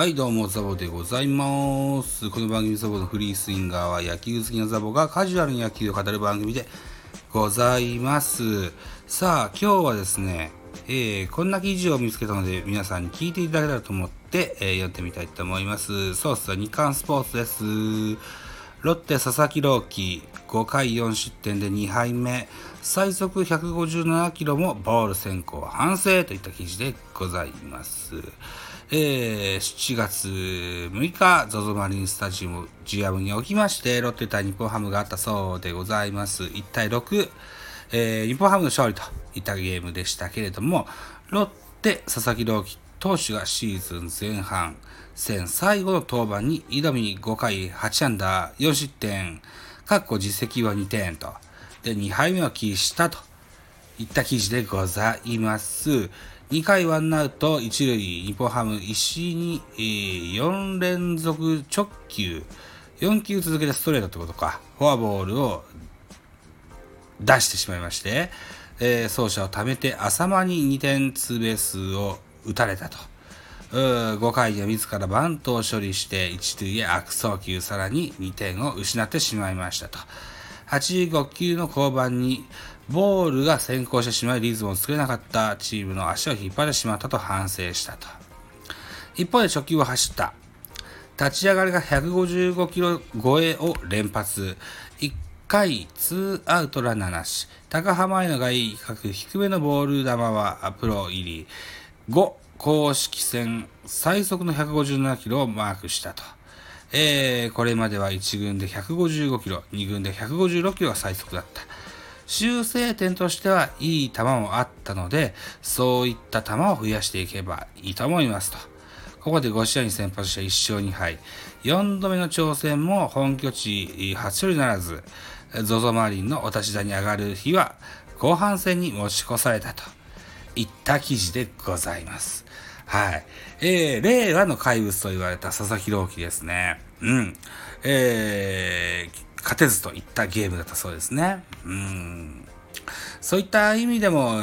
はい、どうも、ザボでございます。この番組ザボのフリースインガーは野球好きなザボがカジュアルに野球を語る番組でございます。さあ、今日はですね、えーこんな記事を見つけたので皆さんに聞いていただけたらと思って、えー読んでみたいと思います。そうっす、日刊スポーツです。ロッテ佐々木朗希5回4失点で2敗目最速157キロもボール先行反省といった記事でございます。えー7月6日 ZOZO マリンスタジアムジアムにおきましてロッテ対日本ハムがあったそうでございます。1対6、えー日本ハムの勝利といったゲームでしたけれどもロッテ佐々木朗希投手がシーズン前半戦最後の登板に挑み5回8安打4失点、かっこ実績は2点と、で、2敗目を喫したといった記事でございます。2回ワンアウト1塁、日本ハム石井に、えー4連続直球、4球続けてストレートってことか、フォアボールを出してしまいまして、えー走者を貯めて浅間に2点ツーベースを打たれたと。5回には自らバントを処理して一塁へ悪送球さらに2点を失ってしまいましたと85球の降板にボールが先行してしまいリズムを作れなかったチームの足を引っ張ってしまったと反省したと一方で初球を走った立ち上がりが155キロ超えを連発。1回、ツーアウトランナーなし。高浜への外角低めのボール球はプロ入り。5、公式戦最速の157キロをマークしたと。えー、これまでは1軍で155キロ、2軍で156キロが最速だった。修正点としてはいい球もあったので、そういった球を増やしていけばいいと思いますと。ここで5試合に先発した1勝2敗。4度目の挑戦も本拠地初勝利ならず、ZOZO マリンのお立ち台に上がる日は後半戦に持ち越されたといった記事でございます。はい。えー、令和の怪物と言われた佐々木朗希ですね。うん。えー、勝てずといったゲームだったそうですね。うん。そういった意味でも、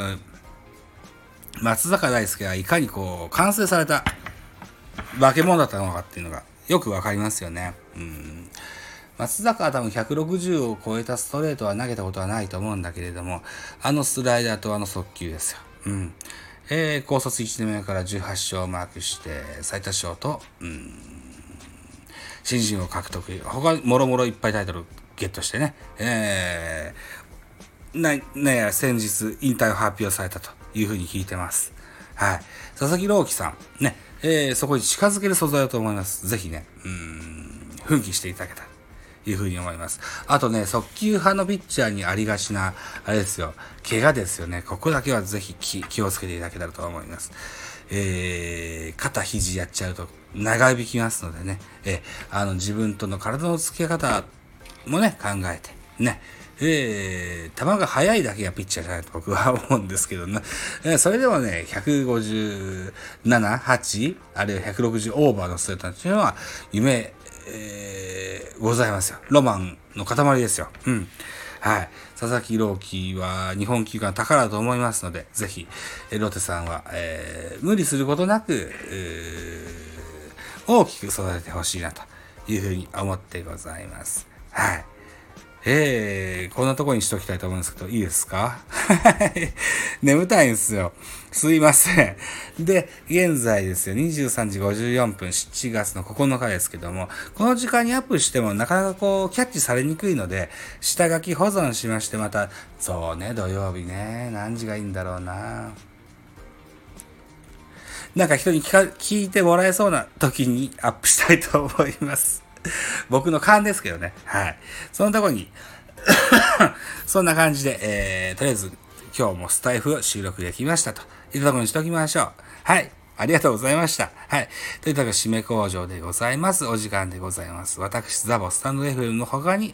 松坂大輔がいかにこう、完成された化け物だったのかっていうのがよくわかりますよね。うん。松坂は多分160を超えたストレートは投げたことはないと思うんだけれども、あのスライダーとあの速球ですよ。うん。えー、高卒1年目から18勝をマークして、最多勝と、うん、新人を獲得。他、もろもろいっぱいタイトルゲットしてね、えー、な、ね、先日引退を発表されたというふうに聞いてます。はい。佐々木朗希さん、ね、えー、そこに近づける素材だと思います。ぜひね、うん、奮起していただけたらというふうに思います。あとね、速球派のピッチャーにありがちな、あれですよ、怪我ですよね。ここだけはぜひ気をつけていただけたらと思います。えー、肩肘やっちゃうと長引きますのでね、えー、あの自分との体の付け方もね、考えて、ね、えー、球が速いだけがピッチャーじゃないと僕は思うんですけどね。えーそれでもね、157、8、あるいは160オーバーのストレートっていうのは夢、えーございますよ。ロマンの塊ですよ。うん。はい。佐々木朗希は日本球界の宝だと思いますので、ぜひ、ロテさんは、えー無理することなく、大きく育ててほしいなというふうに思ってございます。はい。えー、こんなとこにしときたいと思うんですけど、いいですか？眠たいんですよ。すいません。で、現在ですよ、23時54分、7月の9日ですけども、この時間にアップしてもなかなかこう、キャッチされにくいので、下書き保存しまして、また、そうね、土曜日ね、何時がいいんだろうな。なんか人に聞か聞いてもらえそうな時にアップしたいと思います。僕の勘ですけどね。はい。そのとこに、そんな感じで、えー、とりあえず今日もスタイフを収録できましたと。いったとこにしておきましょう。はい。ありがとうございました。はい。といったわけで締め口上でございます。お時間でございます。私、ザボスタンド FM の他に、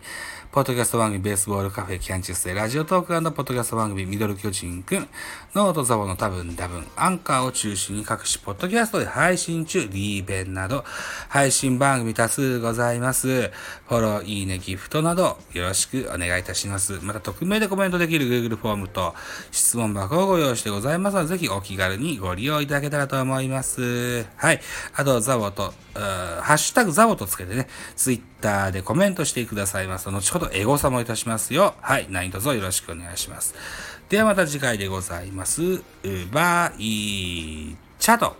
ポッドキャスト番組ベースボールカフェキャンチスでラジオトークポッドキャスト番組ミドル巨人くん、ノートザボの多分多分、アンカーを中心に各種ポッドキャストで配信中、リーベンなど、配信番組多数ございます。フォロー、いいね、ギフトなど、よろしくお願いいたします。また、匿名でコメントできる Google フォームと、質問箱をご用意してございますので、ぜひお気軽にご利用いただけたらと思います。はい。あと、ザボと、ハッシュタグザボとつけてね、ツイッターでコメントしてくださいますと、後ほどエゴサもいたしますよ。はい。何卒よろしくお願いします。ではまた次回でございます。バイチャド。